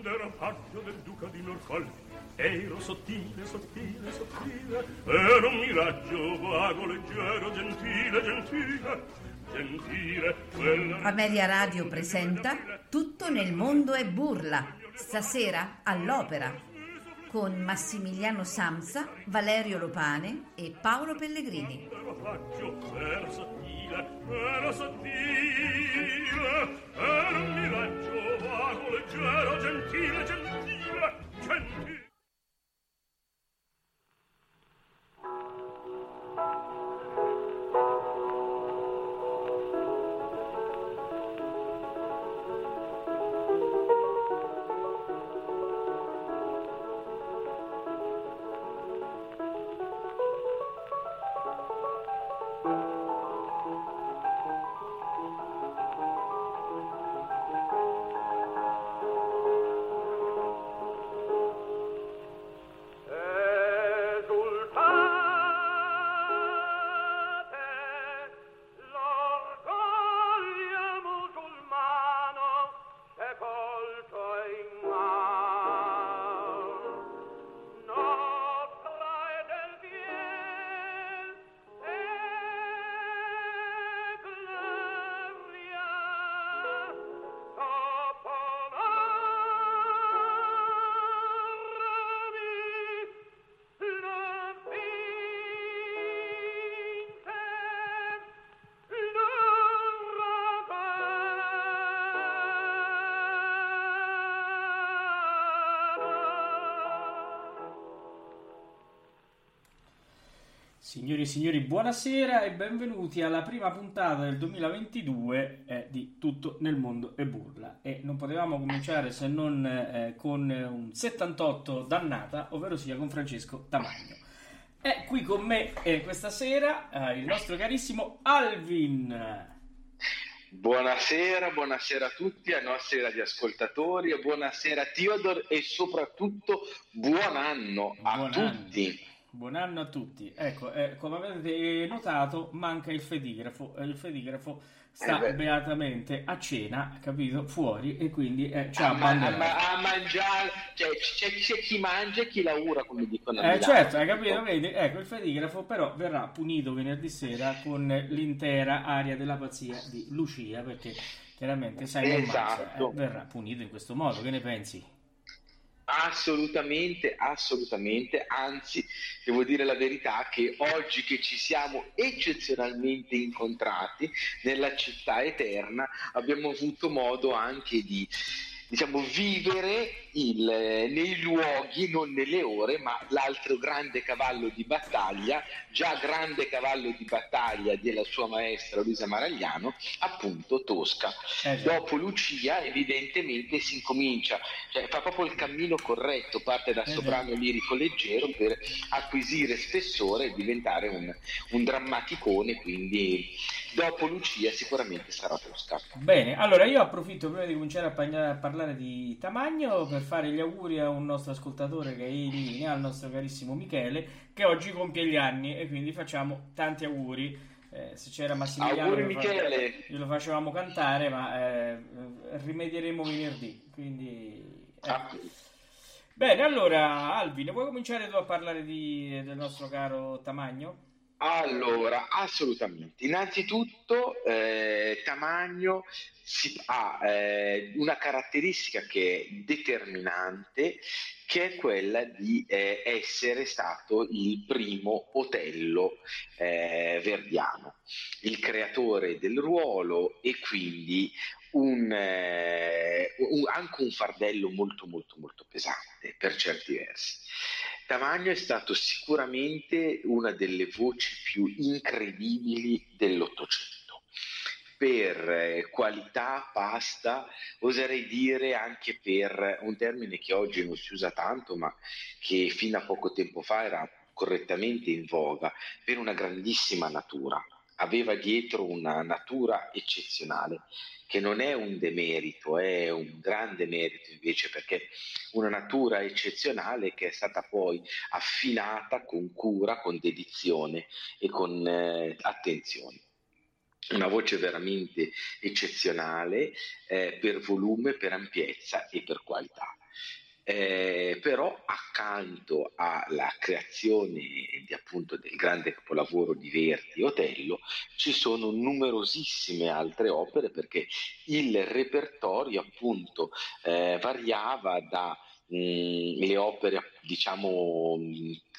Quando faggio del duca di Norfolk ero sottile, sottile, sottile, ero un miraggio vago, leggero, gentile, gentile, gentile. Quella... Amelia Radio presenta Tutto nel mondo è burla, stasera all'opera, con Massimiliano Samsa, Valerio Lopane e Paolo Pellegrini. Ero faggio, ero sottile, ero sottile, ero un miraggio leggero, gentile, gentile, gentile. Signori e signori, buonasera e benvenuti alla prima puntata del 2022 eh, di Tutto nel mondo e burla. E non potevamo cominciare se non eh, con un 78 dannata, ovvero sia con Francesco Tamagno. È qui con me eh, questa sera eh, il nostro carissimo Alvin. Buonasera, buonasera a tutti, ai nostri radioascoltatori, buonasera Theodore e soprattutto buon anno a Buon anno. Buon anno a tutti. Ecco, eh, come avete notato, manca il fedigrafo. eh, Il fedigrafo sta Eh beatamente a cena, capito, fuori e quindi eh, ci ha A, a ma- a mangiare, cioè, c'è, c'è chi mangia e chi lavora, come dicono Eh, certo, hai capito, vedi? Ecco, il fedigrafo però verrà punito venerdì sera con l'intera area della pazzia di Lucia, perché chiaramente Simon Esatto. Marx, eh, verrà punito in questo modo. Che ne pensi? Assolutamente, assolutamente, anzi, devo dire la verità che oggi che ci siamo eccezionalmente incontrati nella città eterna, abbiamo avuto modo anche di, diciamo, vivere il, nei luoghi, non nelle ore, ma l'altro grande cavallo di battaglia, già grande cavallo di battaglia della sua maestra Luisa Maragliano, appunto Tosca. Eh. Dopo Lucia, evidentemente si incomincia, cioè fa proprio il cammino corretto, parte da Eh, soprano lirico leggero per acquisire spessore e diventare un, un drammaticone. Quindi, dopo Lucia, sicuramente sarà Tosca. Bene, allora io approfitto prima di cominciare a, pagna- a parlare di Tamagno per fare gli auguri a un nostro ascoltatore che è in linea, al nostro carissimo Michele, che oggi compie gli anni e quindi facciamo tanti auguri. Eh, se c'era Massimiliano, Auguri, lo Michele. glielo facevamo cantare, ma eh, rimedieremo venerdì. Quindi, eh. Ah, Bene, allora Alvin, vuoi cominciare tu a parlare di- del nostro caro Tamagno? Allora, assolutamente. Innanzitutto, eh, Tamagno ha eh, una caratteristica che è determinante, che è quella di eh, essere stato il primo Otello eh, verdiano, il creatore del ruolo e quindi un, eh, un- anche un fardello molto molto molto pesante per certi versi. Tamagno è stato sicuramente una delle voci più incredibili dell'Ottocento. Per eh, qualità, pasta, oserei dire anche per un termine che oggi non si usa tanto, ma che fino a poco tempo fa era correttamente in voga, per una grandissima natura. Aveva dietro una natura eccezionale, che non è un demerito, è un grande merito invece, perché una natura eccezionale che è stata poi affinata con cura, con dedizione e con eh, attenzione. Una voce veramente eccezionale eh, per volume, per ampiezza e per qualità. Eh, però accanto alla creazione di, appunto, del grande capolavoro di Verdi, Otello, ci sono numerosissime altre opere perché il repertorio appunto eh, variava da mh, le opere diciamo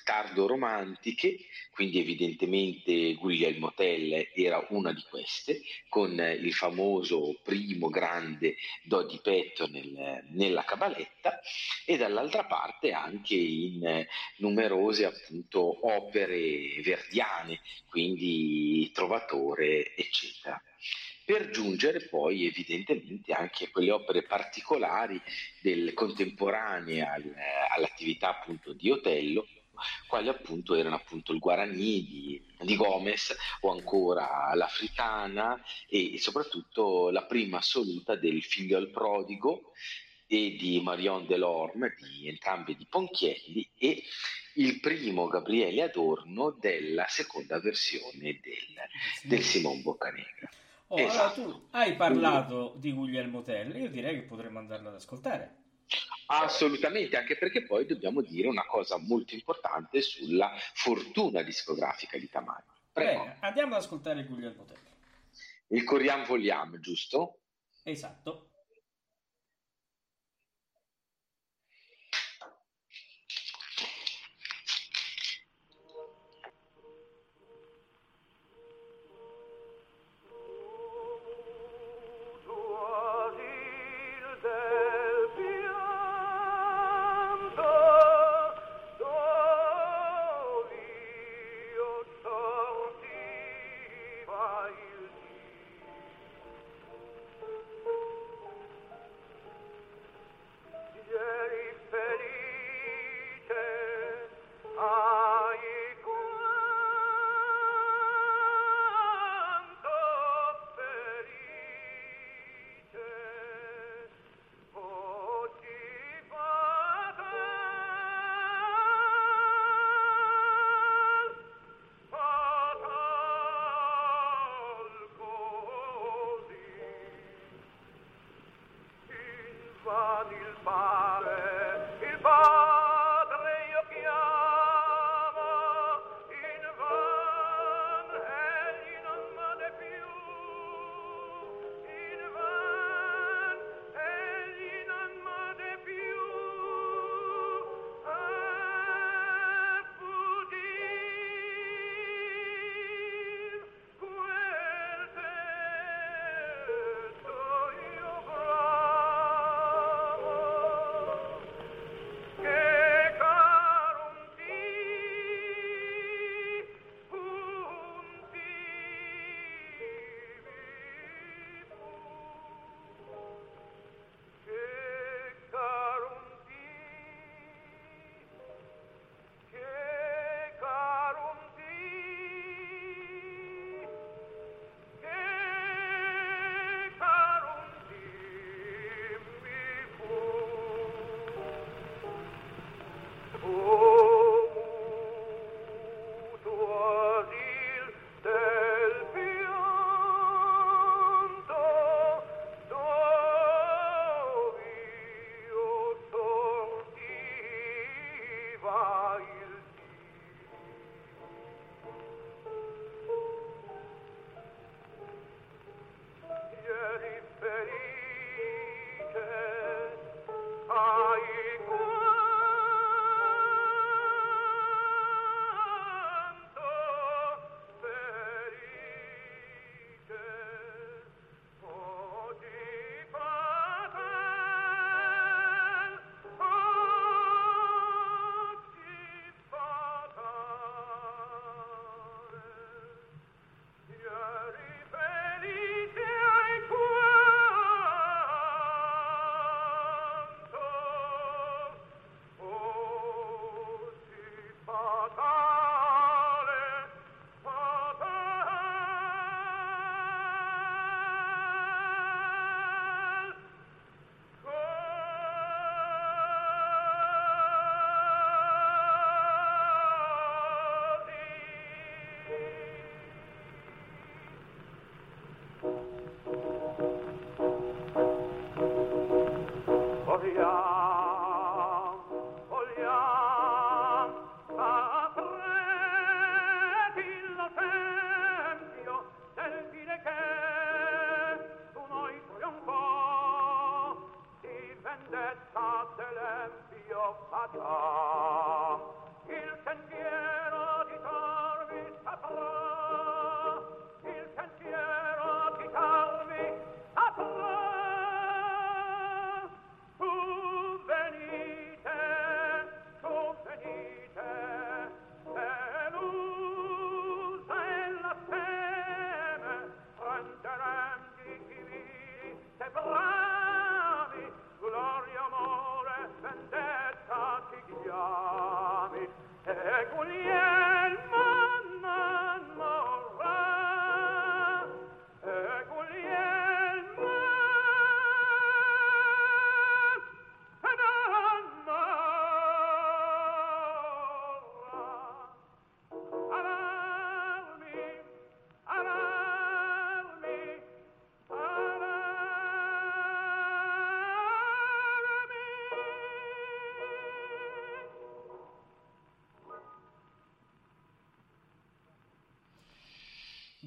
tardo romantiche, quindi evidentemente Guglielmo Tell era una di queste, con il famoso primo grande Do di petto nel, nella cabaletta e dall'altra parte anche in numerose appunto opere verdiane, quindi Trovatore, eccetera. Per giungere poi evidentemente anche a quelle opere particolari del contemporanee al, all'attività appunto di Otello quali appunto erano appunto il Guarani di, di Gomez o ancora l'Africana e, e soprattutto la prima assoluta del Figlio al Prodigo e di Marion Delorme, di entrambi di Ponchielli, e il primo Gabriele Adorno della seconda versione del, del Simon Boccanegra. Oh, esatto. allora tu hai parlato di Guglielmo Tell, io direi che potremmo andarlo ad ascoltare. Assolutamente, anche perché poi dobbiamo dire una cosa molto importante sulla fortuna discografica di Tamari. Prego. Bene, andiamo ad ascoltare Guglielmo Tell. Il Coriam Vogliam, giusto? Esatto.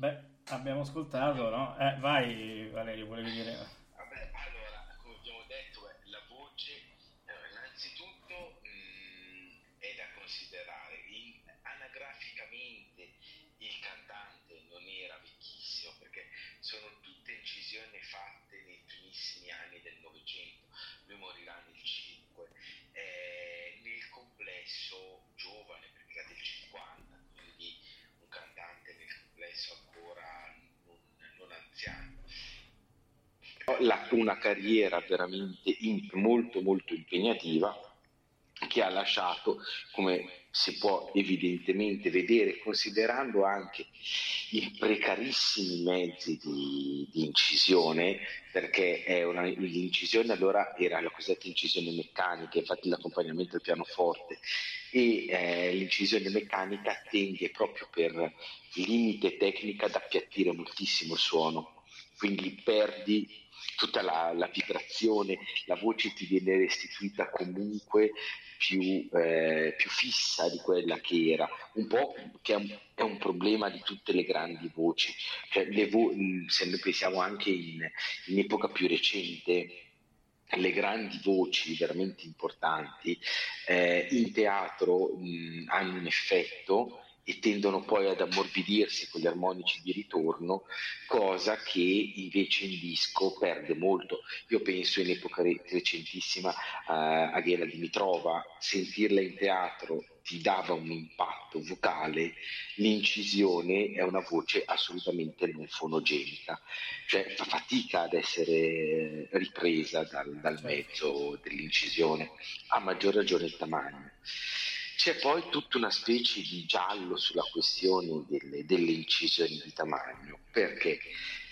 Beh, abbiamo ascoltato, no? Eh, vai Valerio, volevi dire... Vabbè, allora, come abbiamo detto, eh, la voce, eh, innanzitutto mh, mm, è da considerare. In, anagraficamente il cantante non era vecchissimo, perché sono tutte incisioni fatte nei primissimi anni del Novecento. Lui morirà nel 5. Eh, nel complesso giovane, perché era del 50, quindi un cantante nel complesso la, una carriera veramente in, molto molto impegnativa che ha lasciato, come si può evidentemente vedere, considerando anche i precarissimi mezzi di, di incisione, perché una, l'incisione allora era la cosiddetta incisione meccanica, infatti l'accompagnamento al pianoforte, e eh, l'incisione meccanica tende proprio per limite tecnica ad appiattire moltissimo il suono, quindi perdi tutta la, la, vibrazione, la voce ti viene restituita comunque più, eh, più, fissa di quella che era, un po' che è un, è un problema di tutte le grandi voci, cioè, vo- se noi pensiamo anche in, in epoca più recente, le grandi voci veramente importanti eh, in teatro mh, hanno un effetto e tendono poi ad ammorbidirsi con gli armonici di ritorno, cosa che invece in disco perde molto. Io penso in epoca recentissima uh, a Ghela Dimitrova, sentirla in teatro ti dava un impatto vocale, l'incisione è una voce assolutamente non fonogenica, cioè fa fatica ad essere ripresa dal, dal mezzo dell'incisione, a maggior ragione il tamanho. C'è poi tutta una specie di giallo sulla questione delle, delle incisioni di tamanho, perché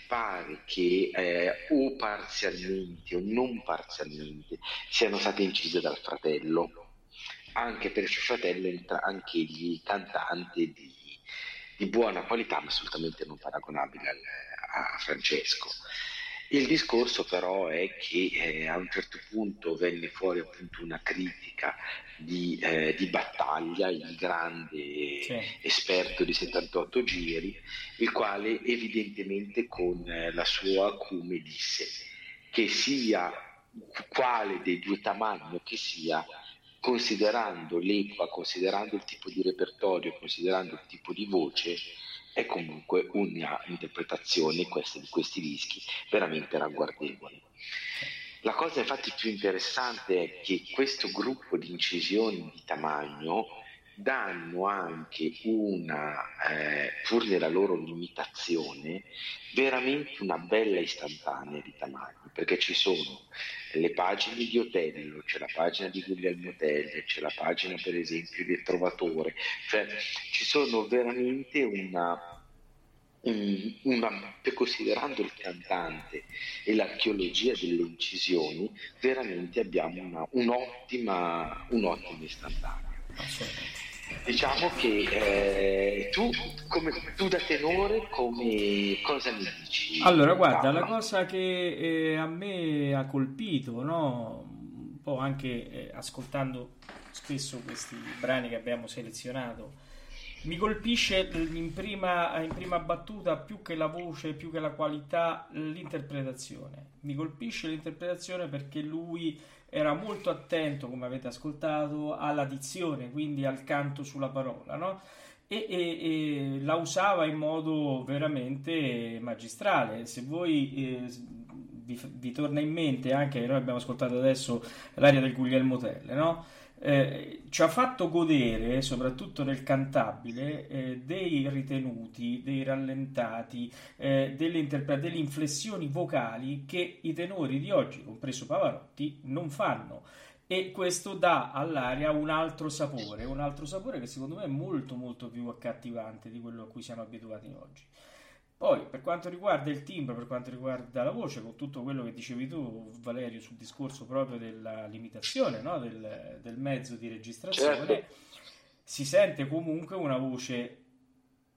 pare che eh, o parzialmente o non parzialmente siano state incise dal fratello, anche per il suo fratello anche egli cantante di, di buona qualità ma assolutamente non paragonabile al, a Francesco. Il discorso però è che eh, a un certo punto venne fuori appunto una critica di, eh, di Battaglia, il grande sì. esperto di 78 giri, il quale evidentemente con eh, la sua acume disse che sia quale dei due tamagno che sia, considerando l'epoca, considerando il tipo di repertorio, considerando il tipo di voce, è comunque una interpretazione questa, di questi dischi veramente ragguardevole. La cosa infatti più interessante è che questo gruppo di incisioni di Tamagno danno anche una, eh, pur nella loro limitazione, veramente una bella istantanea di Tamagno, perché ci sono le pagine di Otello, c'è la pagina di Guglielmo Telle, c'è la pagina per esempio del Trovatore, cioè ci sono veramente una una, considerando il cantante e l'archeologia delle incisioni, veramente abbiamo una, un'ottima, un'ottima istantanea. Diciamo che eh, tu, come, tu da tenore come, cosa mi dici? Allora, guarda, la cosa che eh, a me ha colpito, no? un po' anche eh, ascoltando spesso questi brani che abbiamo selezionato, mi colpisce in prima, in prima, battuta più che la voce, più che la qualità, l'interpretazione. Mi colpisce l'interpretazione perché lui era molto attento, come avete ascoltato, alla dizione, quindi al canto sulla parola, no? E, e, e, la usava in modo veramente magistrale. Se voi eh, vi, vi, torna in mente anche, noi abbiamo ascoltato adesso l'aria del Guglielmo Telle, no? Eh, ci ha fatto godere, soprattutto nel cantabile, eh, dei ritenuti, dei rallentati, eh, delle, interpre- delle inflessioni vocali che i tenori di oggi, compreso Pavarotti, non fanno e questo dà all'aria un altro sapore, un altro sapore che secondo me è molto molto più accattivante di quello a cui siamo abituati oggi. Poi, per quanto riguarda il timbro, per quanto riguarda la voce, con tutto quello che dicevi tu, Valerio, sul discorso proprio della limitazione no? del, del, mezzo di registrazione, certo. si sente comunque una voce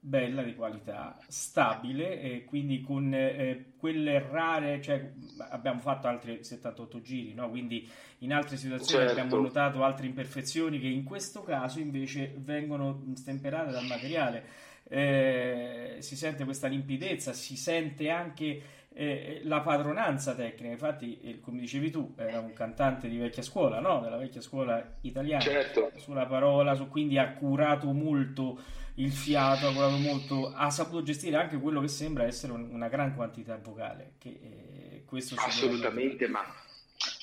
bella, di qualità, stabile, e quindi con eh, quelle rare, cioè abbiamo fatto altri 78 giri, no? quindi in altre situazioni certo. abbiamo notato altre imperfezioni che in questo caso invece vengono stemperate dal materiale eh, si sente questa limpidezza, si sente anche eh, la padronanza tecnica. Infatti, eh, come dicevi tu, era un cantante di vecchia scuola, no? della vecchia scuola italiana, certo. sulla parola, su, quindi ha curato molto il fiato, ha curato molto, ha saputo gestire anche quello che sembra essere un, una gran quantità vocale. Che, eh, questo Assolutamente, ma,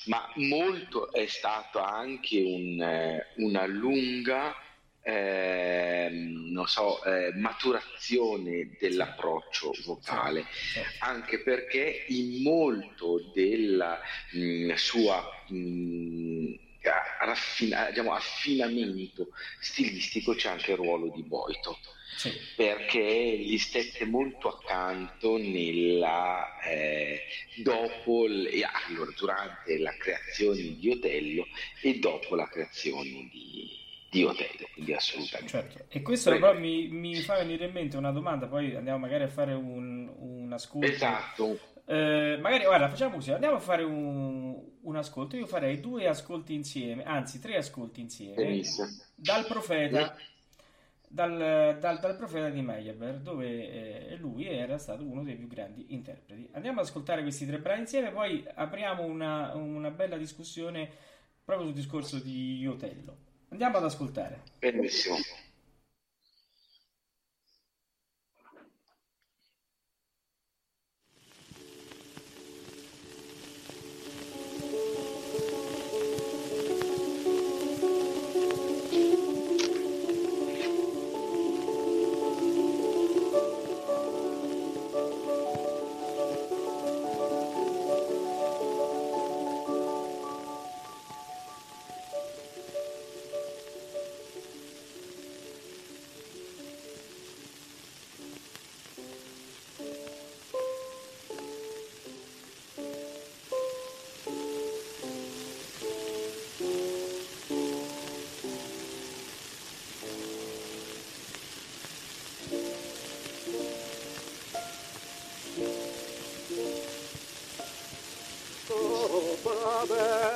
ma, molto è stato anche un, eh, una lunga eh, non so, eh, maturazione dell'approccio vocale, anche perché in molto del sua mh, raffina, diciamo, affinamento stilistico c'è anche il ruolo di Boito. Sì. perché gli stette molto accanto nella, eh, dopo, allora, durante la creazione di Otello e dopo la creazione di, di hotel, quindi assolutamente. Certo. E questo però mi, mi, fa venire in mente una domanda, poi andiamo magari a fare un, un ascolto. Esatto. Eh, magari, guarda, facciamo così, andiamo a fare un, un, ascolto, io farei due ascolti insieme, anzi tre ascolti insieme. Benissimo. Dal profeta. Dal, dal, dal, profeta di Meyerbeer, dove eh, lui era stato uno dei più grandi interpreti. Andiamo ad ascoltare questi tre brani insieme, poi apriamo una, una bella discussione proprio sul discorso di Otello. Andiamo ad ascoltare. Benissimo. Father.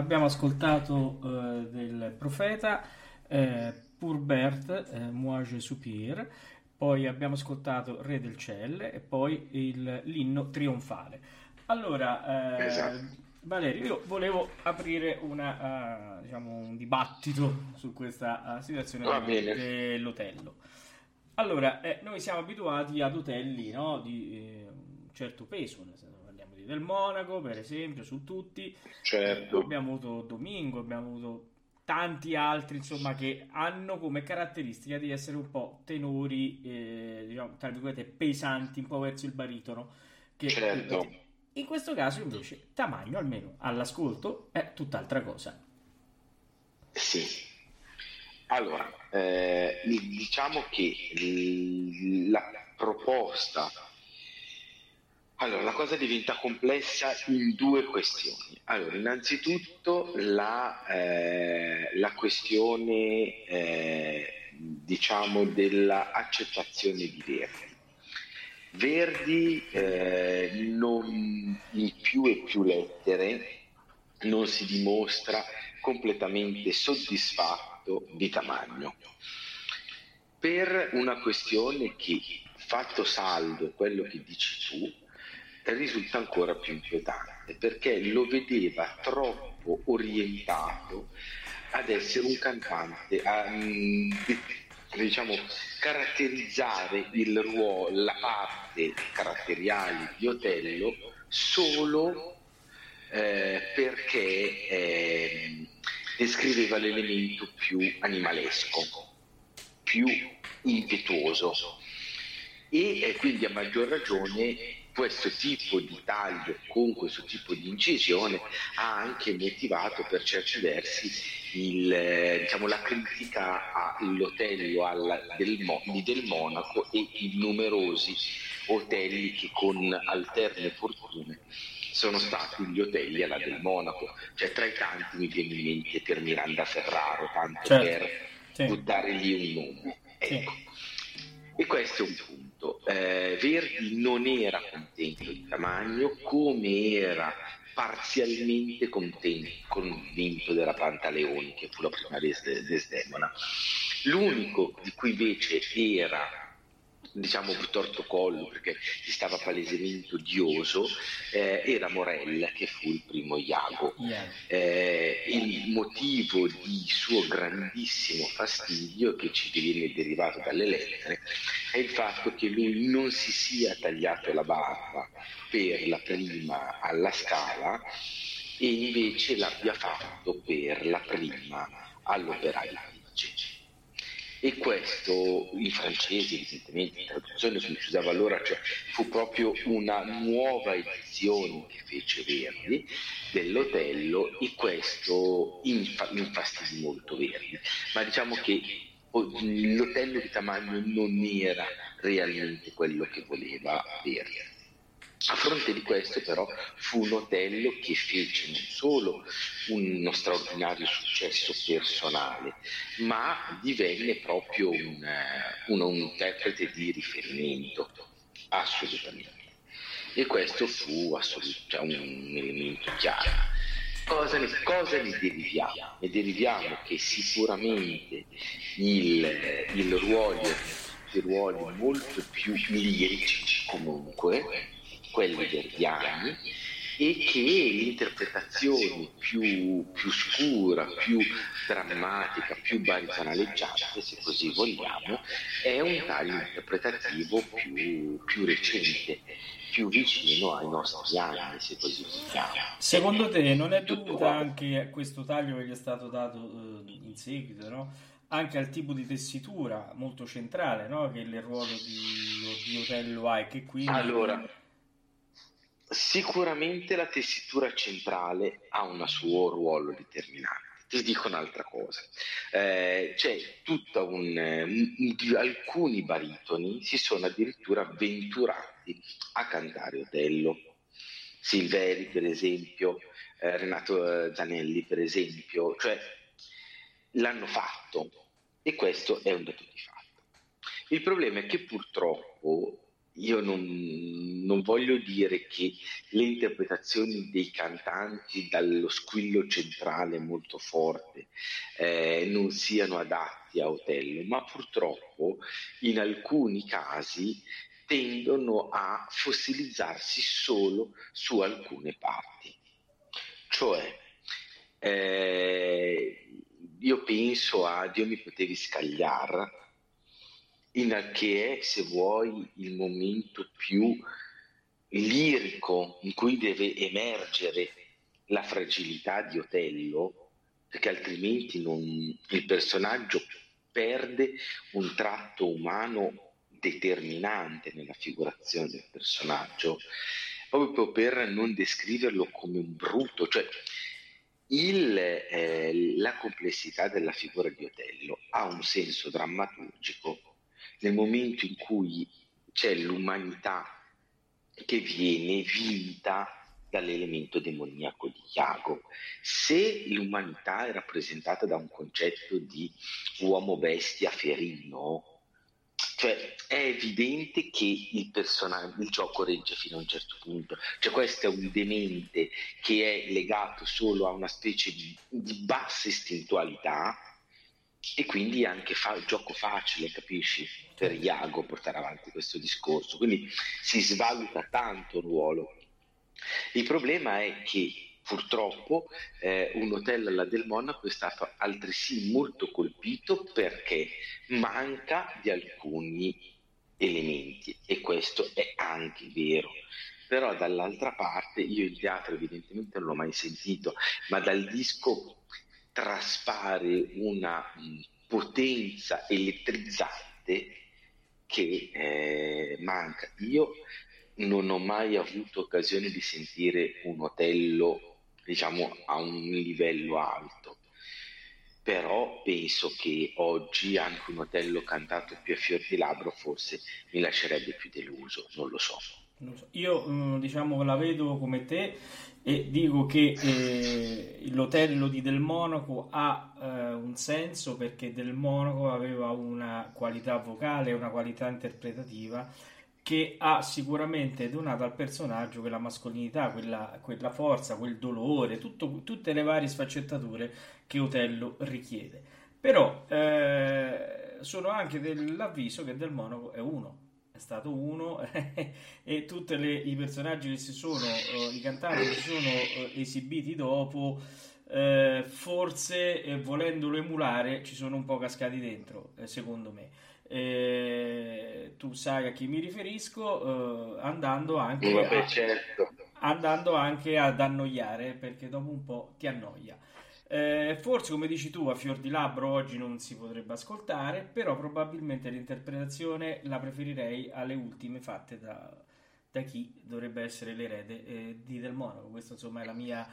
Abbiamo ascoltato uh, del profeta eh, Pour Bert, eh, Moi je soupir, poi abbiamo ascoltato Re del Ciel e poi il, l'inno trionfale. Allora, eh, esatto. Valerio, io volevo aprire una, uh, diciamo, un dibattito su questa uh, situazione del, dell'Otello. Allora, eh, noi siamo abituati ad hotelli no, di eh, un certo peso, parliamo di Del Monaco, per esempio, su Certo. Abbiamo avuto Domingo, abbiamo avuto tanti altri, insomma, che hanno come caratteristica di essere un po' tenori, eh, diciamo, tra virgolette, pesanti, un po' verso il baritono. Che, certo. In questo caso, invece, Tamagno, almeno all'ascolto, è tutt'altra cosa. Sì. Allora, eh, diciamo che la proposta allora, la cosa diventa complessa in due questioni. Allora, innanzitutto la, eh, la questione, eh, diciamo, dell'accettazione di Verdi. Verdi eh, non, in più e più lettere non si dimostra completamente soddisfatto di Tamagno per una questione che, fatto saldo quello che dici tu, risulta ancora più inquietante perché lo vedeva troppo orientato ad essere un cantante, a mm, diciamo, caratterizzare il ruolo, la parte caratteriale di Otello solo eh, perché eh, descriveva l'elemento più animalesco, più impetuoso e eh, quindi a maggior ragione questo tipo di taglio con questo tipo di incisione ha anche motivato per certi versi il, diciamo, la critica all'hotello alla, del, di Del Monaco e i numerosi hotelli che con alterne fortune sono stati gli hotelli alla Del Monaco, cioè tra i tanti mi viene in mente per Miranda Ferraro, tanto certo. per sì. buttare lì un nome. Ecco. Sì. E questo è un punto. Eh, Verdi non era contento di Tamagno come era parzialmente contento, convinto della Pantaleoni, che fu la prima Desdemona. L'unico di cui invece era diciamo torto collo perché gli stava palesemente odioso eh, era Morella che fu il primo Iago. Eh, il motivo di suo grandissimo fastidio che ci viene derivato dalle lettere è il fatto che lui non si sia tagliato la barba per la prima alla scala e invece l'abbia fatto per la prima all'operaio e questo in francese evidentemente in traduzione si usava allora cioè, fu proprio una nuova edizione che fece Verdi dell'Otello e questo infa- infastidì molto Verdi. Ma diciamo che l'Otello di Tamagno non era realmente quello che voleva Verdi a fronte di questo però fu un Otello che fece non solo uno straordinario successo personale, ma divenne proprio un, un, un interprete di riferimento, assolutamente. E questo fu assolut- cioè un elemento chiaro. Cosa ne, cosa ne, deriviamo? Ne deriviamo che sicuramente il, il ruolo, ruoli molto più lirici comunque, quelli verdiani, e che l'interpretazione più, più scura, più drammatica, più baritonalleggiante, se così vogliamo, è un taglio interpretativo più, più recente più vicino ai nostri anni, se così vogliamo. Secondo te non è dovuta anche a questo taglio che gli è stato dato eh, in seguito, no? anche al tipo di tessitura molto centrale no? che il ruolo di, di Otello ha e che quindi... Allora, Sicuramente la tessitura centrale ha un suo ruolo determinante. Ti dico un'altra cosa, eh, c'è tutta un, un, alcuni baritoni si sono addirittura avventurati a cantare Otello. Silveri per esempio, eh, Renato eh, Zanelli per esempio, cioè l'hanno fatto e questo è un dato di fatto. Il problema è che purtroppo io non, non, voglio dire che le interpretazioni dei cantanti dallo squillo centrale molto forte eh, non siano adatti a Otello, ma purtroppo in alcuni casi tendono a fossilizzarsi solo su alcune parti. Cioè, eh, io penso a Dio mi potevi scagliare, in che è, se vuoi, il momento più lirico in cui deve emergere la fragilità di Otello, perché altrimenti non, il personaggio perde un tratto umano determinante nella figurazione del personaggio, proprio per non descriverlo come un brutto, cioè il, eh, la complessità della figura di Otello ha un senso drammaturgico nel momento in cui c'è l'umanità che viene vinta dall'elemento demoniaco di Iago. Se l'umanità è rappresentata da un concetto di uomo-bestia ferino, cioè è evidente che il, il gioco regge fino a un certo punto, cioè questo è un demente che è legato solo a una specie di, di bassa istintualità e quindi anche fa, gioco facile, capisci? Per Iago portare avanti questo discorso, quindi si svaluta tanto il ruolo. Il problema è che purtroppo eh, un hotel alla Del Monaco è stato altresì molto colpito perché manca di alcuni elementi e questo è anche vero. Però dall'altra parte io il teatro evidentemente non l'ho mai sentito, ma dal disco traspare una mh, potenza elettrizzante che eh, manca. Io non ho mai avuto occasione di sentire un Otello, diciamo, a un livello alto, però penso che oggi anche un Otello cantato più a fior di labbro forse mi lascerebbe più deluso, non lo so. Io mm, diciamo la vedo come te e dico che eh, l'Otello di Del Monaco ha eh, un senso perché Del Monaco aveva una qualità vocale, una qualità interpretativa che ha sicuramente donato al personaggio quella mascolinità, quella, quella forza, quel dolore, tutto, tutte le varie sfaccettature che Otello richiede. Però eh, sono anche dell'avviso che Del Monaco è uno, stato uno e tutti i personaggi che si sono, uh, i cantanti che si sono uh, esibiti dopo, uh, forse eh, volendolo emulare ci sono un po' cascati dentro, secondo me. tu sai a chi mi riferisco, andando anche, Vabbè, a, certo. andando anche ad annoiare perché dopo un po' ti annoia. Eh, forse, come dici tu, a fior di labbro oggi non si potrebbe ascoltare, però probabilmente l'interpretazione la preferirei alle ultime fatte da, da chi dovrebbe essere l'erede eh, di Del Monaco. Questa, insomma, è la mia,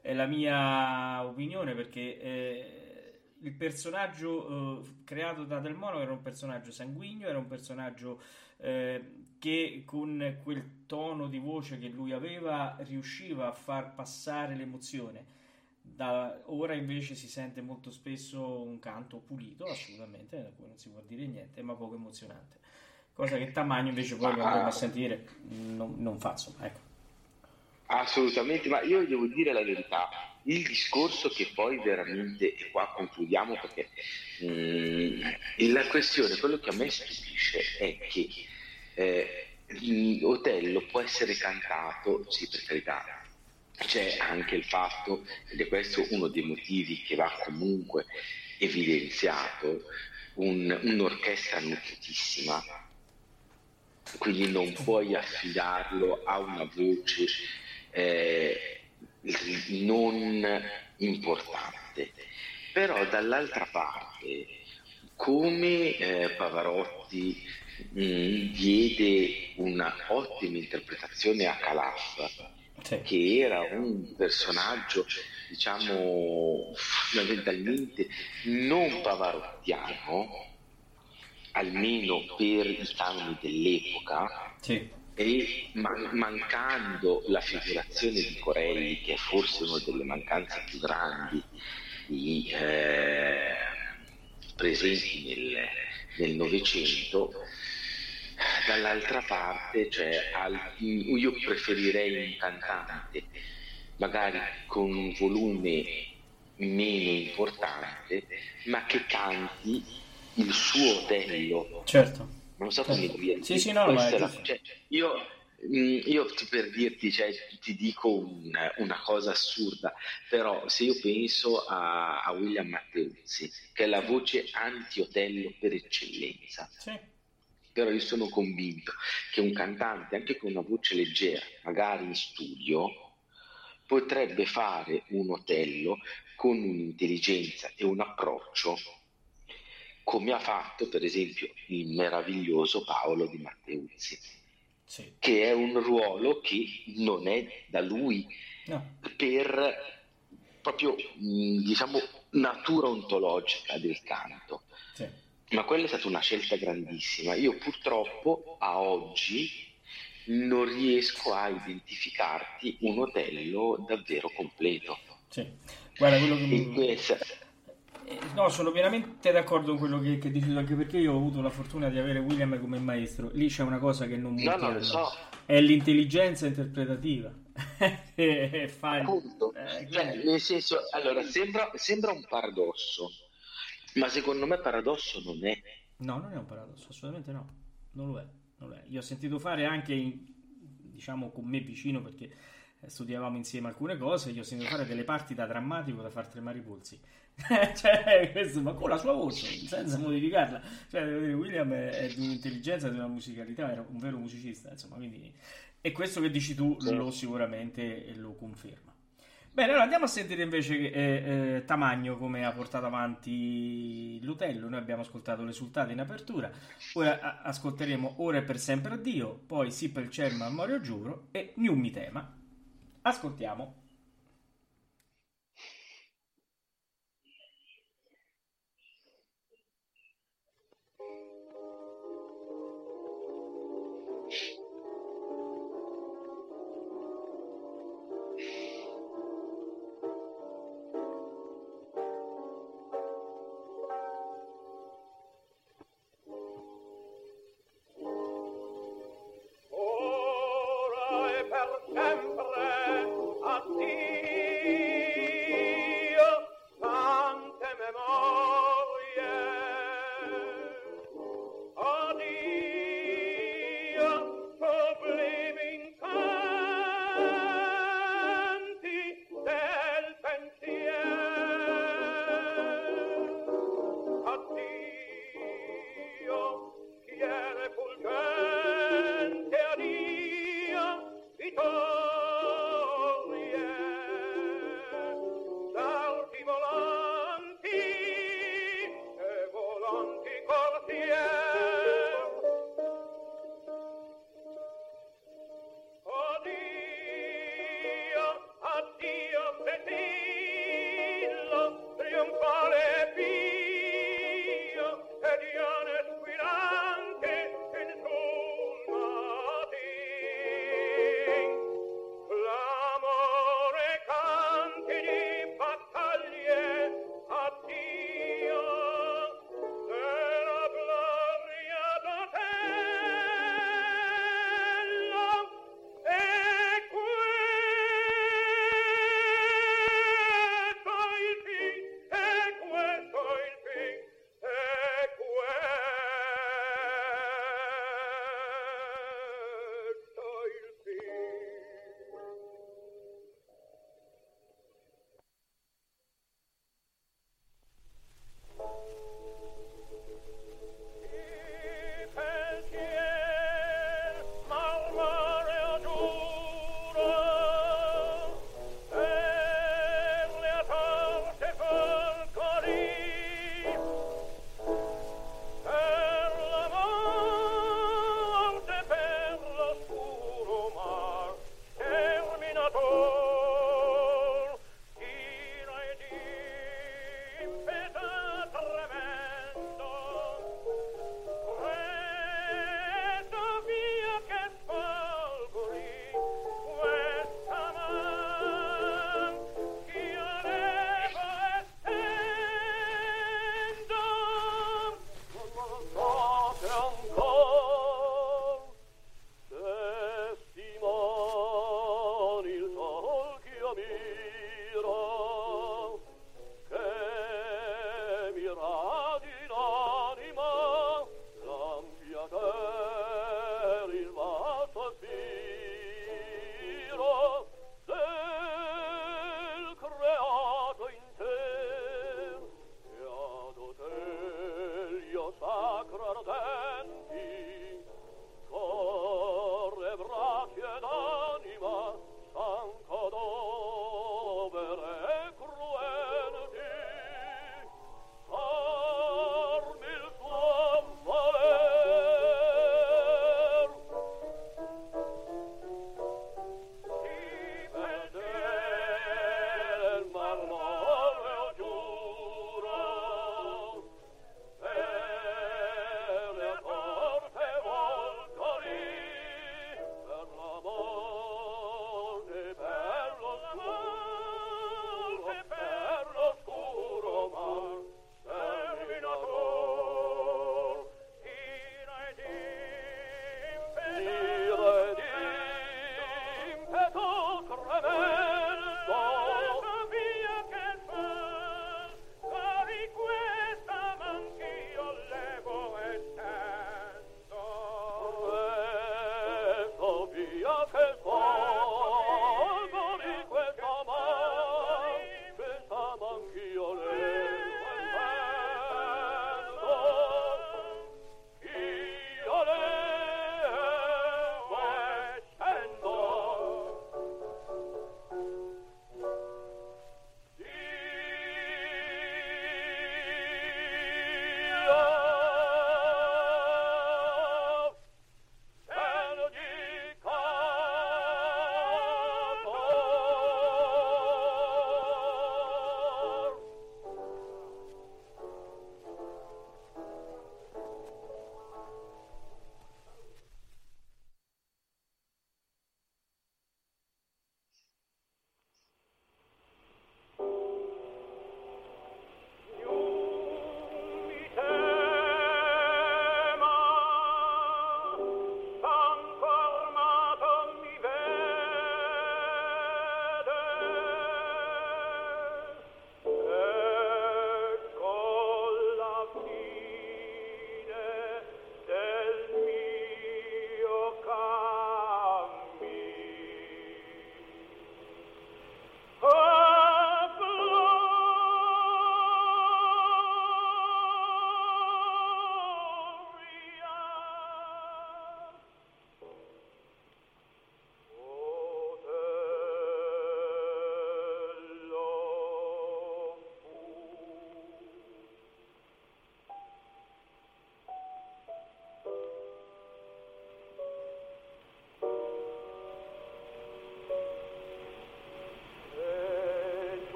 è la mia opinione perché eh, il personaggio eh, creato da Del Monaco era un personaggio sanguigno, era un personaggio eh, che con quel tono di voce che lui aveva riusciva a far passare l'emozione da ora invece si sente molto spesso un canto pulito, assolutamente, da cui non si può dire niente, ma poco emozionante. Cosa che Tamagno invece poi quando andremo a sentire non, non fa, insomma, ecco. Assolutamente, ma io devo dire la verità, il discorso che poi veramente, e qua concludiamo perché mh, mm, la questione, quello che a me stupisce è che eh, Otello può essere cantato, sì per carità, c'è anche il fatto, ed è questo uno dei motivi che va comunque evidenziato, un, un'orchestra nutritissima, quindi non puoi affidarlo a una voce eh, non importante. Però dall'altra parte, come eh, Pavarotti mh, mm, diede una ottima interpretazione a Calaf, sì. che era un personaggio, diciamo, fondamentalmente non pavarottiano, almeno per i canoni dell'epoca, sì. e man- mancando la figurazione di Corelli, che è forse una delle mancanze più grandi di, eh, presenti nel Novecento, dall'altra parte, cioè, al, io preferirei un cantante magari con un volume meno importante, ma che canti il suo Otello. Certo. Non so come certo. dire. Sì, sì, no, ma la, cioè, io, mm, io per dirti, cioè, ti dico un, una cosa assurda, però se io penso a, a William Matteuzzi, che è la voce anti-Otello per eccellenza, sì. Però io sono convinto che un cantante, anche con una voce leggera, magari in studio, potrebbe fare un Otello con un'intelligenza e un approccio come ha fatto per esempio il meraviglioso Paolo di Matteuzzi, sì. che è un ruolo che non è da lui no. per proprio diciamo natura ontologica del canto. Ma quella è stata una scelta grandissima. Io purtroppo a oggi non riesco a identificarti un Otello davvero completo. Sì. Guarda, quello che mi... Questa... Eh, no, sono pienamente d'accordo con quello che, che dici tu, anche perché io ho avuto la fortuna di avere William come maestro. Lì c'è una cosa che non mi no, no, so. È l'intelligenza interpretativa. e fa Appunto. Eh, cioè, nel senso, allora, sembra, sembra un paradosso, ma secondo me paradosso non è. No, non è un paradosso, assolutamente no. Non lo è. Io ho sentito fare anche, in, diciamo, con me vicino perché eh, studiavamo insieme alcune cose, io ho sentito fare delle parti da drammatico da far tremare i polsi. cioè, questo, ma con la sua voce, senza modificarla. Cioè, devo dire, William è, è di un'intelligenza, di una musicalità, era un vero musicista, insomma, quindi... E questo che dici tu lo sicuramente lo conferma. Bene, allora andiamo a sentire invece eh, eh, Tamagno come ha portato avanti l'Utello. Noi abbiamo ascoltato l'esultato in apertura, ora a- ascolteremo Ora e per sempre addio, poi Sì per Cerma Morio Giuro e New Mi Tema. Ascoltiamo.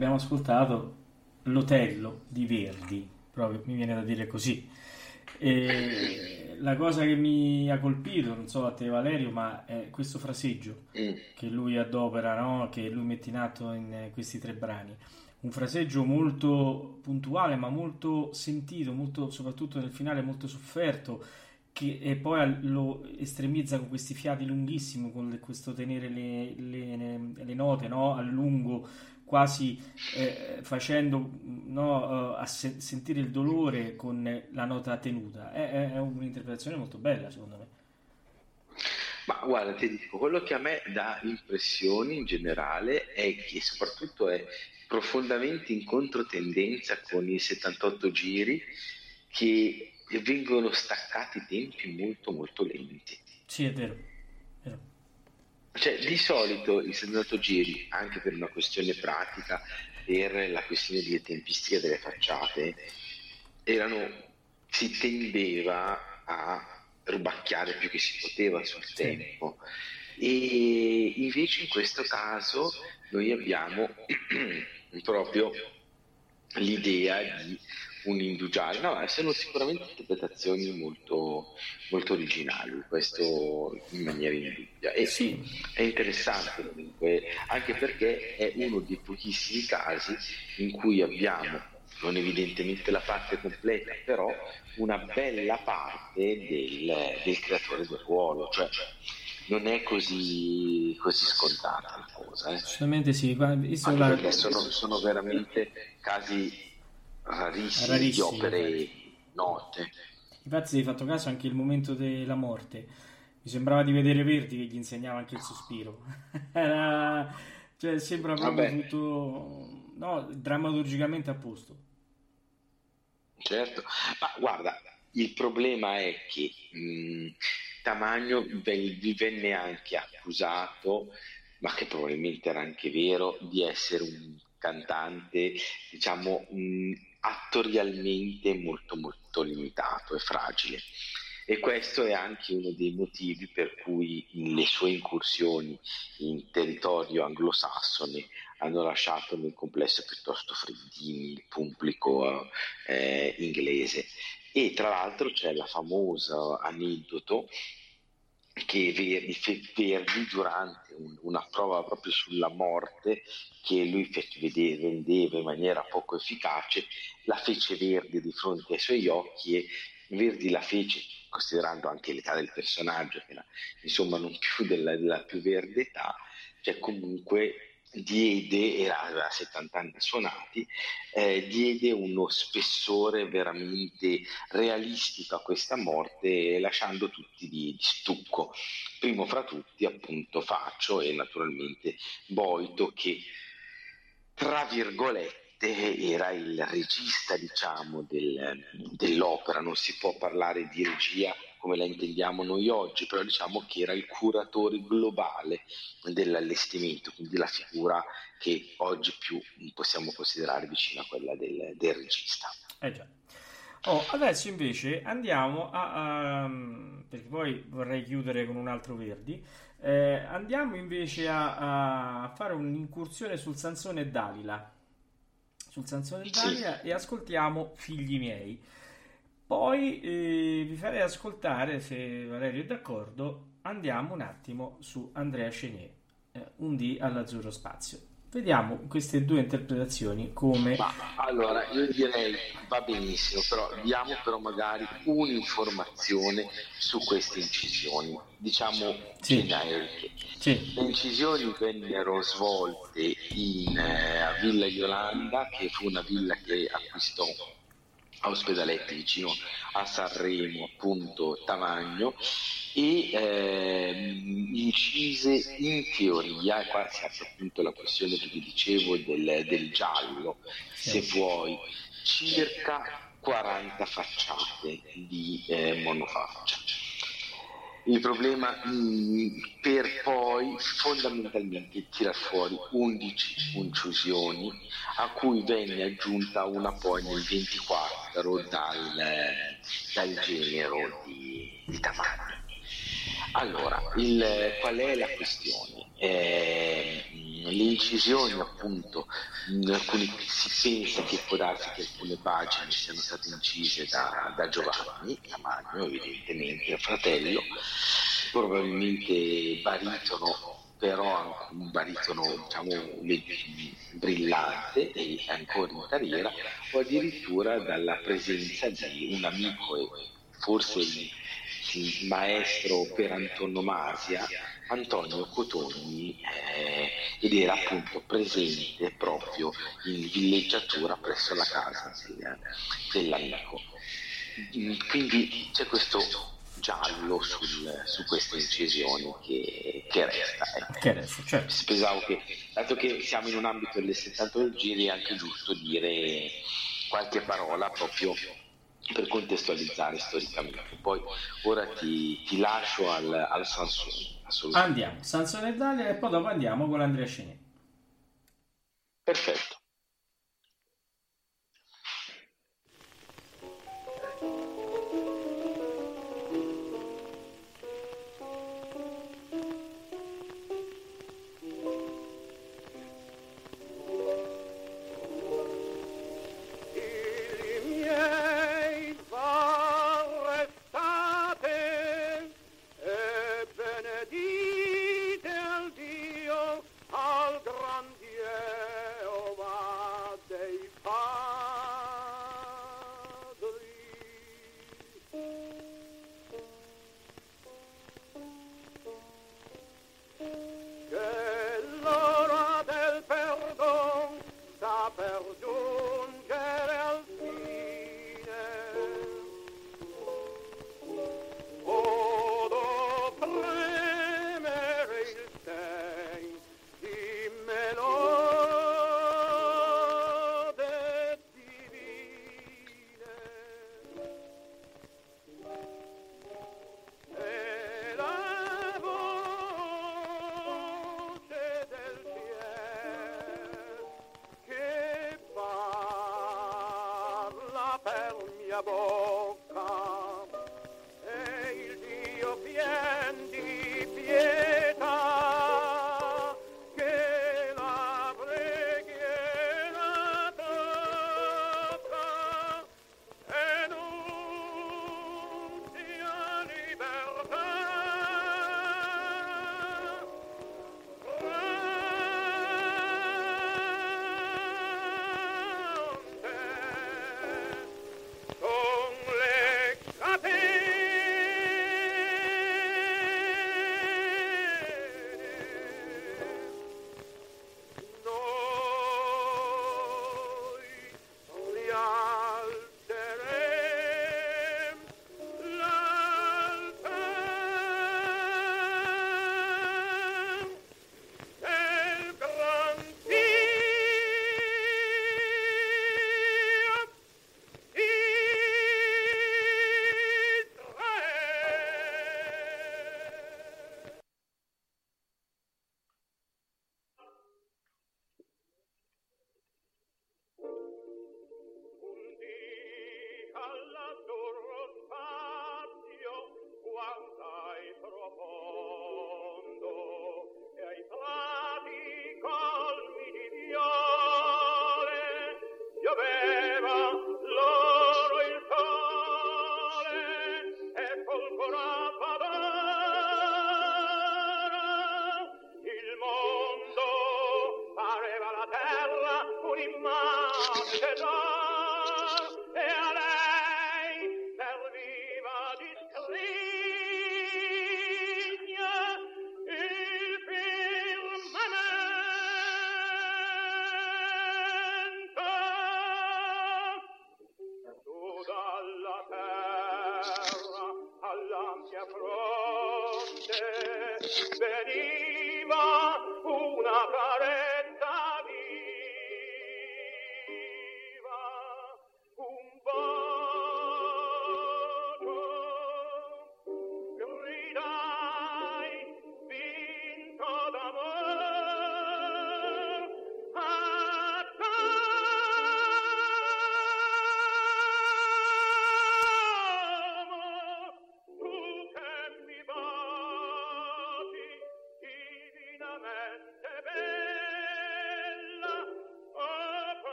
Abbiamo ascoltato l'Otello di Verdi, proprio mi viene da dire così. E la cosa che mi ha colpito, non so a te Valerio, ma è questo fraseggio mm. che lui adopera, no? che lui mette in atto in questi tre brani. Un fraseggio molto puntuale, ma molto sentito, molto, soprattutto nel finale molto sofferto, che e poi lo estremizza con questi fiati lunghissimi, con questo tenere le, le, le note no? a lungo quasi eh, facendo no, uh, a se- sentire il dolore con la nota tenuta. È, è, un'interpretazione molto bella, secondo me. Ma guarda, ti dico, quello che a me dà impressioni in generale è che soprattutto è profondamente in controtendenza con i 78 giri che vengono staccati tempi molto molto lenti. Sì, è vero. Cioè, di solito il 78 giri, anche per una questione pratica, per la questione delle tempistiche delle facciate, erano, si tendeva a rubacchiare più che si poteva sul tempo. E invece in questo caso noi abbiamo proprio l'idea di un indugiale. No, sono sicuramente interpretazioni molto, molto originali, questo in maniera indubbia. E sì. è interessante comunque, anche perché è uno dei pochissimi casi in cui abbiamo, non evidentemente la parte completa, però una bella parte del, del creatore del ruolo, cioè non è così, così scontata la cosa. Eh. Assolutamente sì, Guarda, sono, sono veramente casi di opere note. Infatti, se hai fatto caso anche il momento della morte, mi sembrava di vedere Verdi che gli insegnava anche il sospiro. Era, cioè, sembra proprio Vabbè. tutto no, drammaturgicamente a posto. Certo, ma guarda, il problema è che mh, Tamagno vi venne anche accusato, ma che probabilmente era anche vero, di essere un cantante, diciamo, mh, attorialmente molto molto limitato e fragile. E questo è anche uno dei motivi per cui le sue incursioni in territorio anglosassone hanno lasciato nel complesso piuttosto freddini il pubblico eh, inglese. E tra l'altro c'è la famosa aneddoto che Verdi, Verdi durante un, una prova proprio sulla morte che lui vendeva in maniera poco efficace, la fece Verdi di fronte ai suoi occhi e Verdi la fece considerando anche l'età del personaggio, che era insomma non più della, della più verde età, cioè comunque diede, era, aveva 70 anni suonati, eh, diede uno spessore veramente realistico a questa morte, lasciando tutti di, di stucco. Primo fra tutti, appunto, Faccio e naturalmente Boito, che tra virgolette era il regista, diciamo, del, dell'opera, non si può parlare di regia come la intendiamo noi oggi, però diciamo che era il curatore globale dell'allestimento, quindi la figura che oggi più possiamo considerare vicina a quella del, del regista. Eh già. Oh, adesso invece andiamo a, a, perché poi vorrei chiudere con un altro Verdi. Eh, andiamo invece a, a, fare un'incursione sul Sansone Dalila. Sul Sansone Dalila sì. e ascoltiamo Figli miei. Poi eh, vi farei ascoltare, se Valerio è d'accordo, andiamo un attimo su Andrea Chenier, eh, un D all'azzurro spazio. Vediamo queste due interpretazioni come... Ma, allora, io direi va benissimo, però diamo però magari un'informazione su queste incisioni, diciamo sì. generiche. Sì. Le incisioni vennero svolte in, eh, a Villa Yolanda, che fu una villa che acquistò a Ospedaletti vicino a Sanremo appunto Tamagno e eh, incise in teoria, e qua si apre appunto la questione che vi dicevo del, del giallo, se vuoi, circa 40 facciate di eh, monofaccia il problema mm, per poi fondamentalmente tirar fuori 11 incisioni a cui venne aggiunta una poi nel 24 dal, dal genero di, di Tamagno. Allora, il, qual è la questione? Eh, le incisioni appunto alcuni, si pensa che può darsi che alcune pagine siano state incise da, da Giovanni Tamagno evidentemente il fratello probabilmente baritono però un baritono diciamo, brillante e ancora in carriera o addirittura dalla presenza di un amico e forse il, il maestro per antonomasia Antonio Cotogni eh, ed era appunto presente proprio in villeggiatura presso la casa dell'amico. Quindi c'è questo giallo sul, su queste incisioni che, che resta. Eh. Che resta certo. Pensavo che, dato che siamo in un ambito del 70 del giri, è anche giusto dire qualche parola proprio per contestualizzare storicamente. Poi ora ti, ti lascio al, al Sansone. Andiamo, Sansone e Dalia e poi dopo andiamo con Andrea Sceni. Perfetto.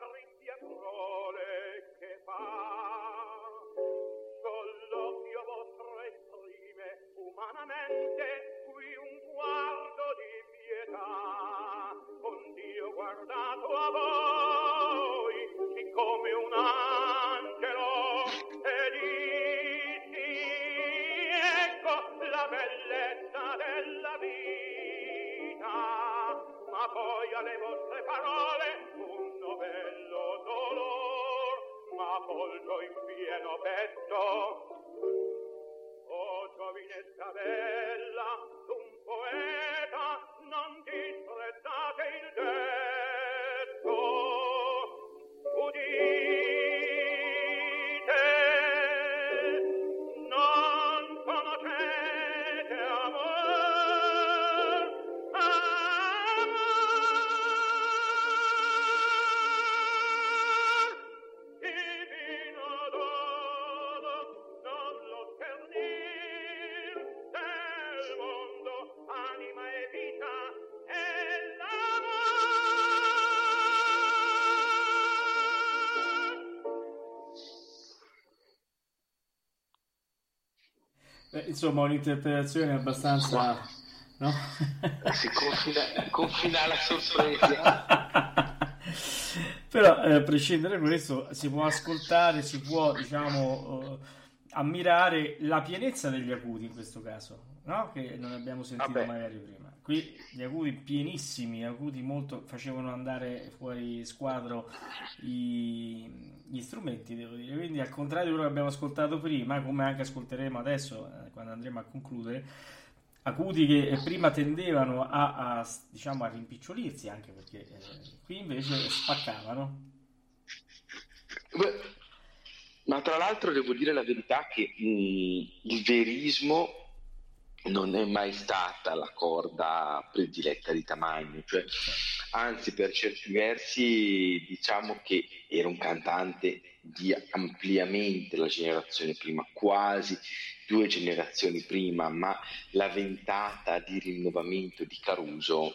Patrizia contento insomma, un'interpretazione abbastanza... No? si confina, confina la sorpresa. Però, eh, a prescindere da questo, si può ascoltare, si può, diciamo, uh, ammirare la pienezza degli acuti in questo caso, no? Che non abbiamo sentito Vabbè. magari prima. Qui gli acuti pienissimi, acuti molto facevano andare fuori squadro i, gli strumenti, devo dire. Quindi, al contrario di quello che abbiamo ascoltato prima, come anche ascolteremo adesso eh, andremo a concludere, acuti che prima tendevano a, a, diciamo, a rimpicciolirsi, anche perché eh, qui invece spaccavano. Beh, ma tra l'altro devo dire la verità che mh, il verismo non è mai stata la corda prediletta di Tamagno, cioè, anzi per certi versi diciamo che era un cantante di ampliamente la generazione prima, quasi due generazioni prima, ma la ventata di rinnovamento di Caruso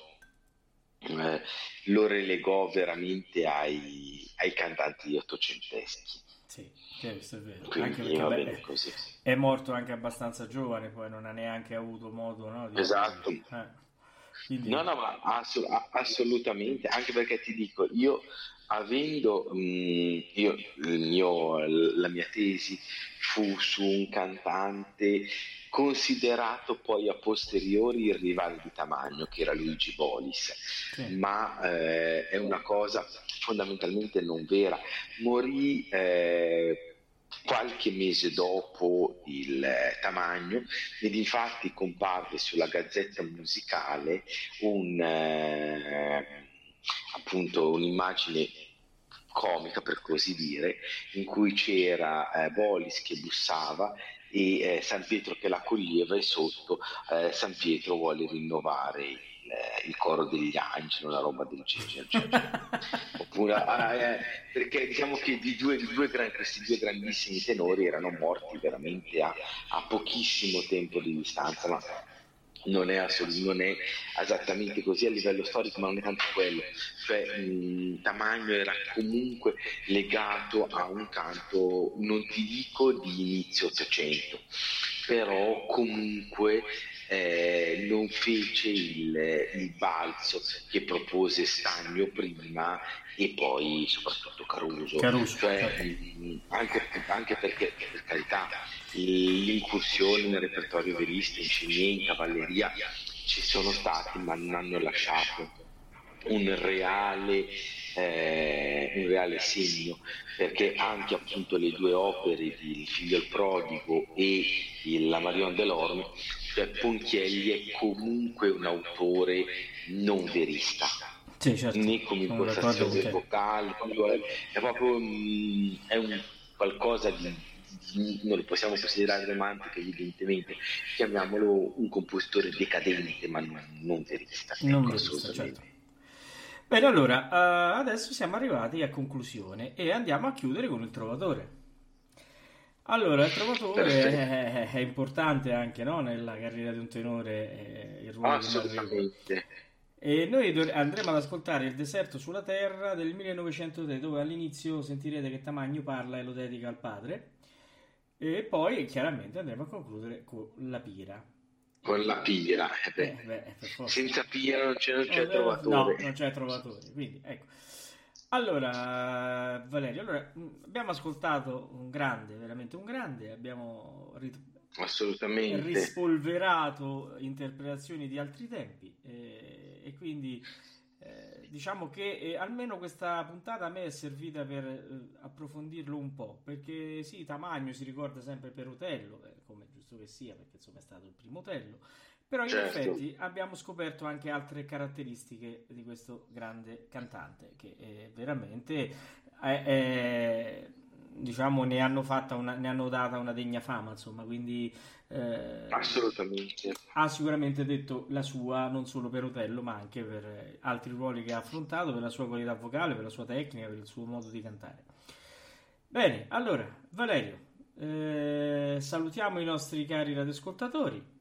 eh, lo relegò veramente ai, ai cantanti ottocenteschi. Sì, questo è vero. Quindi, anche perché beh, così. è morto anche abbastanza giovane, poi non ha neanche avuto modo no, di... Esatto. Eh. Quindi... No, no, ma ass- assolutamente, anche perché ti dico, io avendo mh, io, mio, la mia tesi fu su un cantante considerato poi a posteriori il rivale di Tamagno che era Luigi Bolis sì. ma eh, è una cosa fondamentalmente non vera morì eh, qualche mese dopo il eh, Tamagno ed infatti comparve sulla gazzetta musicale un eh, appunto un'immagine comica per così dire, in cui c'era eh, Bolis che bussava e eh, San Pietro che l'accoglieva e sotto eh, San Pietro vuole rinnovare il, eh, il, coro degli angeli, una roba del genere. Cioè, oppure, ah, eh, perché diciamo che di due, di due gran, questi due grandissimi tenori erano morti veramente a, a pochissimo tempo di distanza, ma non è, non è, esattamente così a livello storico, ma non è tanto quello. Cioè, mh, Tamagno era comunque legato a un canto, non ti dico di inizio Ottocento, però comunque eh, non fece il, il balzo che propose Stagno prima e poi soprattutto Caruso. Caruso, Cioè, certo. mh, anche, anche perché, per carità, l'incursione nel repertorio verista, in scimmie, in cavalleria ci sono stati, ma non hanno lasciato un reale, eh, un reale segno, perché anche appunto le due opere di Il figlio il prodigo e La Marion del'Orme, cioè Ponchielli è comunque un autore non verista Sì, certo. né come impostazione te. vocale, è, proprio mm, è un qualcosa di, di- non lo possiamo considerare romantico evidentemente, chiamiamolo un compositore decadente ma non, non verista. Non ecco, verista, certo. Bene, allora, eh, adesso siamo arrivati a conclusione e andiamo a chiudere con il Trovatore. Allora, il Trovatore è, è importante anche no, nella carriera di un tenore, eh, il ruolo. Assolutamente. E noi do- andremo ad ascoltare Il deserto sulla terra del 1903, dove all'inizio sentirete che Tamagno parla e lo dedica al padre. E poi chiaramente andremo a concludere con la pira. Con la pira, eh beh, Eh, forza. senza pira non c'è, non c'è Eh, trovatore. No, non c'è trovatore. Quindi, ecco. Allora, Valerio, allora, mh, abbiamo ascoltato un grande, veramente un grande, abbiamo rit- Assolutamente. rispolverato interpretazioni di altri tempi eh, e quindi eh, diciamo che eh, almeno questa puntata a me è servita per eh, approfondirlo un po' perché sì, Tamagno si ricorda sempre per Otello, eh, come è giusto che sia perché insomma è stato il primo Otello, però in Certo. effetti abbiamo scoperto anche altre caratteristiche di questo grande cantante che eh, veramente è- è- diciamo ne hanno fatta una, ne hanno data una degna fama insomma quindi eh, Assolutamente. ha sicuramente detto la sua non solo per Otello ma anche per altri ruoli che ha affrontato per la sua qualità vocale per la sua tecnica per il suo modo di cantare bene allora Valerio eh, salutiamo i nostri cari radioascoltatori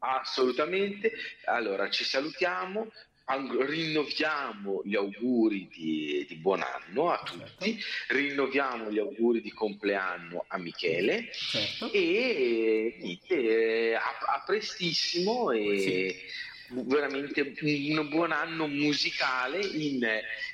Assolutamente. Allora, ci salutiamo, rinnoviamo gli auguri di, di buon anno a tutti, rinnoviamo gli auguri di compleanno a Michele certo e niente, a, a prestissimo e Sì. Veramente un buon anno musicale in-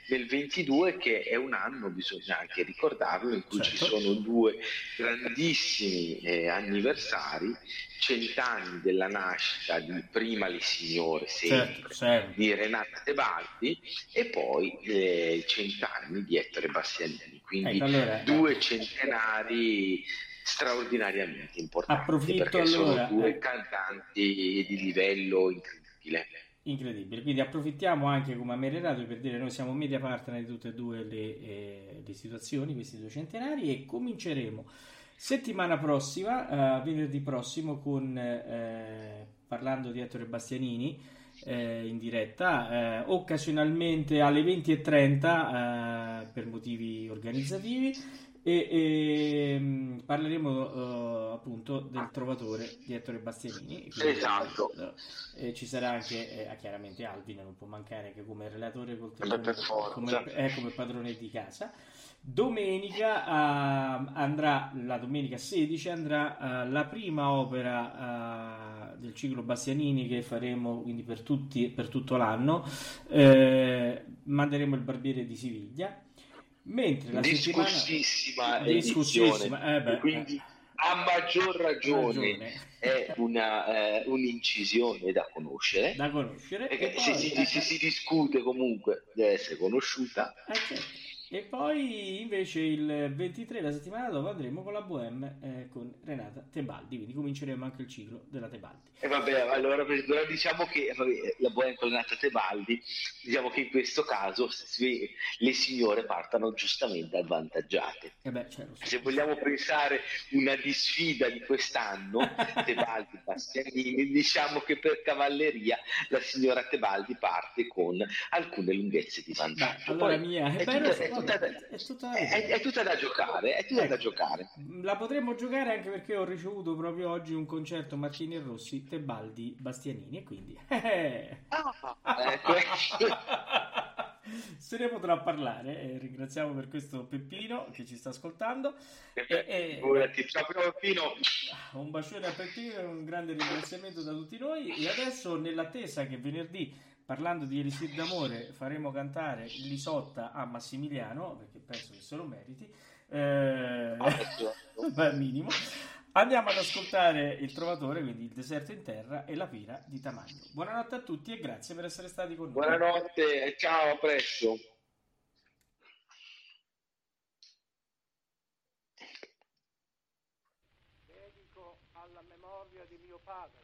nel 22 che è un anno, bisogna anche ricordarlo, in cui ci Certo. sono due grandissimi eh, anniversari, cent'anni della nascita di prima le signore sempre certo, certo. di Renata Tebaldi e poi eh, cent'anni di Ettore Bastianini, quindi Ecco, allora, due centenari straordinariamente importanti Approfitto perché sono allora, due eh. cantanti di livello incredibile. Incredibile, quindi approfittiamo anche come Amere Radio per dire noi siamo media partner di tutte e due le, eh, le situazioni, questi due centenari e cominceremo settimana prossima, eh, venerdì prossimo, con, eh, parlando di Ettore Bastianini eh, in diretta, eh, occasionalmente alle 20.30 eh, per motivi organizzativi e, e, mh, parleremo eh, appunto del trovatore di Ettore Bastianini. Esatto. eh, eh, ci sarà anche eh, chiaramente Alvin, non può mancare che come relatore col forza. come, eh, come padrone di casa. Domenica ah, andrà, la domenica 16 andrà ah, la prima opera ah, del ciclo Bastianini che faremo quindi per, tutti, per tutto l'anno. Manderemo il Barbiere di Siviglia. Mentre la settimana Discussissima Discussissima, edizione, eh beh, quindi eh. a maggior ragione, Ragione. è una, eh, un'incisione da conoscere. da conoscere. Perché poi, se, si, se si discute comunque deve essere conosciuta. Eh, certo. E poi invece il 23, la settimana dopo, andremo con la Bohème eh, con Renata Tebaldi, quindi cominceremo anche il ciclo della Tebaldi. E vabbè, allora, allora diciamo che vabbè, la buona intonata Tebaldi, diciamo che in questo caso se- le signore partano giustamente avvantaggiate. E beh, cioè, lo so. Se vogliamo pensare una disfida di quest'anno, Tebaldi Bastianini, diciamo che per cavalleria la signora Tebaldi parte con alcune lunghezze di Beh, vantaggio. allora Poi mia, è, beh, tutta, lo so, è tutta, è, tutta da eh, è, è tutta da giocare, è tutta ecco, da giocare. La potremmo giocare anche perché ho ricevuto proprio oggi un concerto Martini e Rossi, Tebaldi, Bastianini e quindi... Eh, ah, ecco. se ne potrà parlare. Eh, ringraziamo per questo Peppino che ci sta ascoltando. E, e, ah, Un bacione a Peppino, un grande ringraziamento da tutti noi. E adesso, nell'attesa che venerdì Parlando di Elisir d'amore, faremo cantare Lisotta a Massimiliano, perché penso che se lo meriti, eh, ah, ecco. al minimo. Andiamo ad ascoltare Il Trovatore, quindi Il deserto in terra e la pira di Tamagno. Buonanotte a tutti e grazie per essere stati con noi. Buonanotte e ciao, a presto. Dedico alla memoria di mio padre